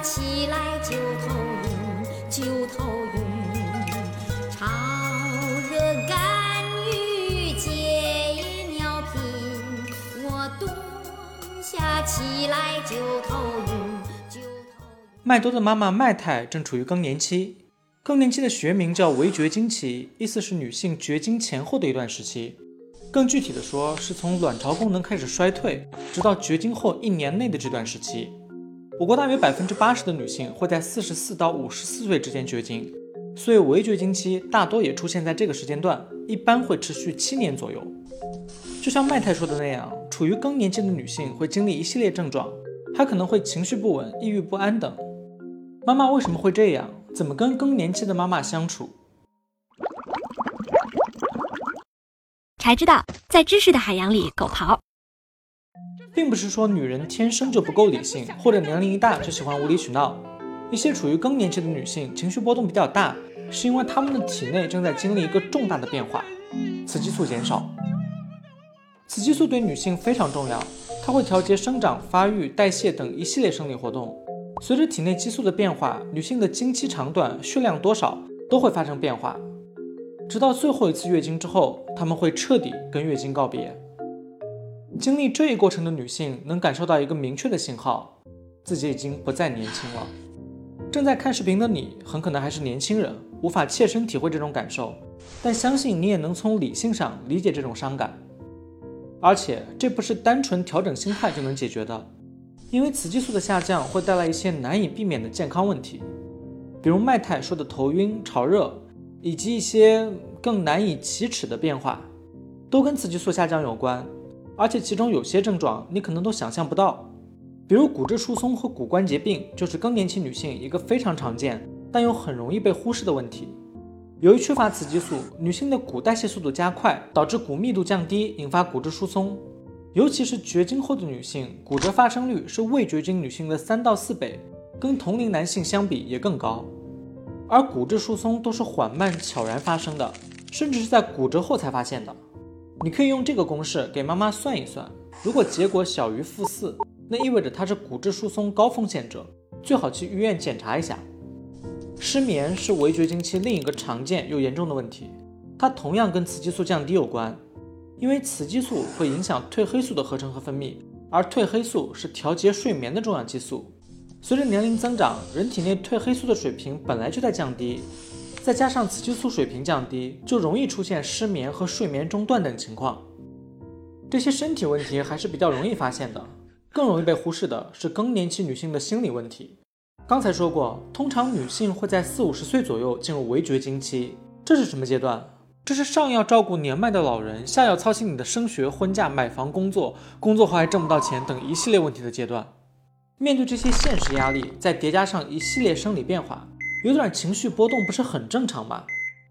起来就头晕，就头晕。潮热干预解野尿频，我蹲下起来就头晕，就头晕。麦多的妈妈麦太正处于更年期，更年期的学名叫围绝经期，意思是女性绝经前后的一段时期。更具体的说，是从卵巢功能开始衰退，直到绝经后一年内的这段时期。我国大约百分之八十的女性会在四十四到五十四岁之间绝经，所以围绝经期大多也出现在这个时间段，一般会持续七年左右。就像麦太说的那样，处于更年期的女性会经历一系列症状，还可能会情绪不稳、抑郁不安等。妈妈为什么会这样？怎么跟更年期的妈妈相处？才知道，在知识的海洋里狗刨。并不是说女人天生就不够理性，或者年龄一大就喜欢无理取闹。一些处于更年期的女性情绪波动比较大，是因为她们的体内正在经历一个重大的变化——雌激素减少。雌激素对女性非常重要，它会调节生长、发育、代谢等一系列生理活动。随着体内激素的变化，女性的经期长短、血量多少都会发生变化。直到最后一次月经之后，她们会彻底跟月经告别。经历这一过程的女性能感受到一个明确的信号，自己已经不再年轻了。正在看视频的你，很可能还是年轻人，无法切身体会这种感受，但相信你也能从理性上理解这种伤感。而且这不是单纯调整心态就能解决的，因为雌激素的下降会带来一些难以避免的健康问题，比如麦太说的头晕、潮热，以及一些更难以启齿的变化，都跟雌激素下降有关。而且其中有些症状你可能都想象不到，比如骨质疏松和骨关节病，就是更年期女性一个非常常见但又很容易被忽视的问题。由于缺乏雌激素，女性的骨代谢速度加快，导致骨密度降低，引发骨质疏松。尤其是绝经后的女性，骨折发生率是未绝经女性的三到四倍，跟同龄男性相比也更高。而骨质疏松都是缓慢悄然发生的，甚至是在骨折后才发现的。你可以用这个公式给妈妈算一算，如果结果小于负四，那意味着她是骨质疏松高风险者，最好去医院检查一下。失眠是围绝经期另一个常见又严重的问题，它同样跟雌激素降低有关，因为雌激素会影响褪黑素的合成和分泌，而褪黑素是调节睡眠的重要激素。随着年龄增长，人体内褪黑素的水平本来就在降低，再加上雌激素水平降低，就容易出现失眠和睡眠中断等情况。这些身体问题还是比较容易发现的，更容易被忽视的是更年期女性的心理问题。刚才说过，通常女性会在四五十岁左右进入围绝经期，这是什么阶段？这是上要照顾年迈的老人，下要操心你的升学、婚嫁、买房、工作，工作后还挣不到钱等一系列问题的阶段。面对这些现实压力，再叠加上一系列生理变化，有点情绪波动不是很正常吗？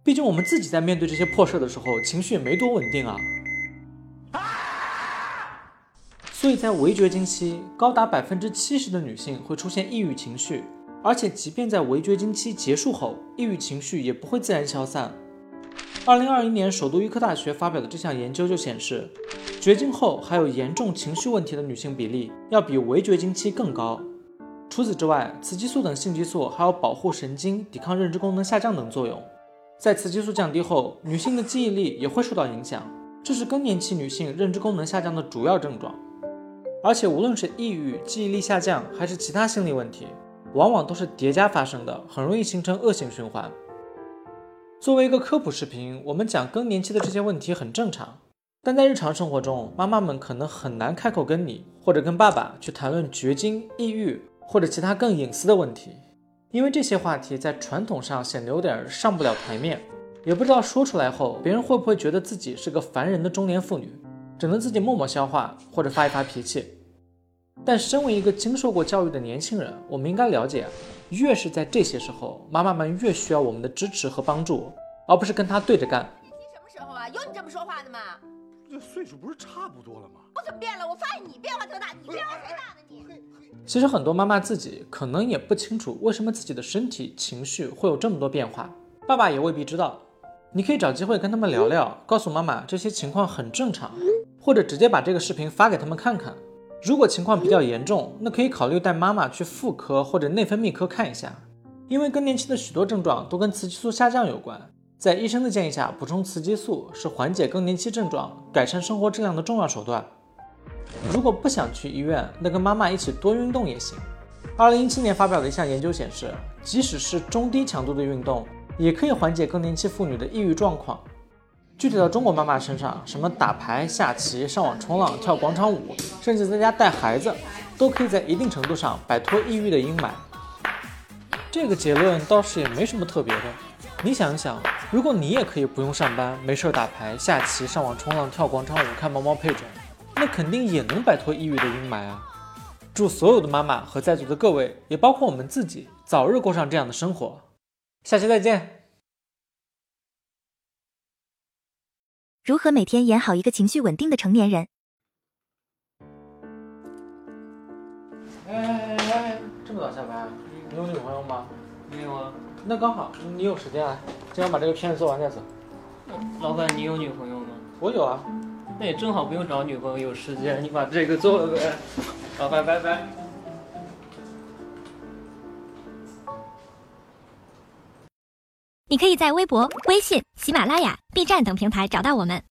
毕竟我们自己在面对这些破事的时候，情绪也没多稳定啊。所以在围绝经期，高达百分之七十的女性会出现抑郁情绪，而且即便在围绝经期结束后，抑郁情绪也不会自然消散。二零二一年，首都医科大学发表的这项研究就显示，绝经后还有严重情绪问题的女性比例要比围绝经期更高。除此之外，雌激素等性激素还有保护神经、抵抗认知功能下降等作用。在雌激素降低后，女性的记忆力也会受到影响，这是更年期女性认知功能下降的主要症状。而且，无论是抑郁、记忆力下降，还是其他心理问题，往往都是叠加发生的，很容易形成恶性循环。作为一个科普视频，我们讲更年期的这些问题很正常，但在日常生活中，妈妈们可能很难开口跟你或者跟爸爸去谈论绝经、抑郁或者其他更隐私的问题，因为这些话题在传统上显得有点上不了台面，也不知道说出来后别人会不会觉得自己是个烦人的中年妇女。只能自己默默消化或者发一发脾气。但身为一个经受过教育的年轻人，我们应该了解，越是在这些时候，妈妈们越需要我们的支持和帮助，而不是跟他对着干。你什么时候啊？有你这么说话的吗？这岁数不是差不多了吗？我怎么变了？我发现你变化特大，你变化谁大呢？你其实很多妈妈自己可能也不清楚为什么自己的身体情绪会有这么多变化，爸爸也未必知道。你可以找机会跟他们聊聊，告诉妈妈这些情况很正常，或者直接把这个视频发给他们看看。如果情况比较严重，那可以考虑带妈妈去妇科或者内分泌科看一下，因为更年期的许多症状都跟雌激素下降有关。在医生的建议下，补充雌激素是缓解更年期症状、改善生活质量的重要手段。如果不想去医院，那跟妈妈一起多运动也行。二零一七年发表的一项研究显示，即使是中低强度的运动，也可以缓解更年期妇女的抑郁状况。具体到中国妈妈身上，什么打牌、下棋、上网冲浪、跳广场舞，甚至在家带孩子，都可以在一定程度上摆脱抑郁的阴霾。这个结论倒是也没什么特别的。你想一想，如果你也可以不用上班，没事打牌、下棋、上网冲浪、跳广场舞、看猫猫配种，那肯定也能摆脱抑郁的阴霾啊！祝所有的妈妈和在座的各位，也包括我们自己，早日过上这样的生活。下期再见。如何每天演好一个情绪稳定的成年人？哎哎哎，这么早下班？你有女朋友吗？没有啊，那刚好，你有时间啊，今晚把这个片子做完再走。老板，你有女朋友吗？我有啊。那也正好不用找女朋友，有时间，你把这个做了呗。老板，拜拜。你可以在微博、微信、喜马拉雅、B 站等平台找到我们。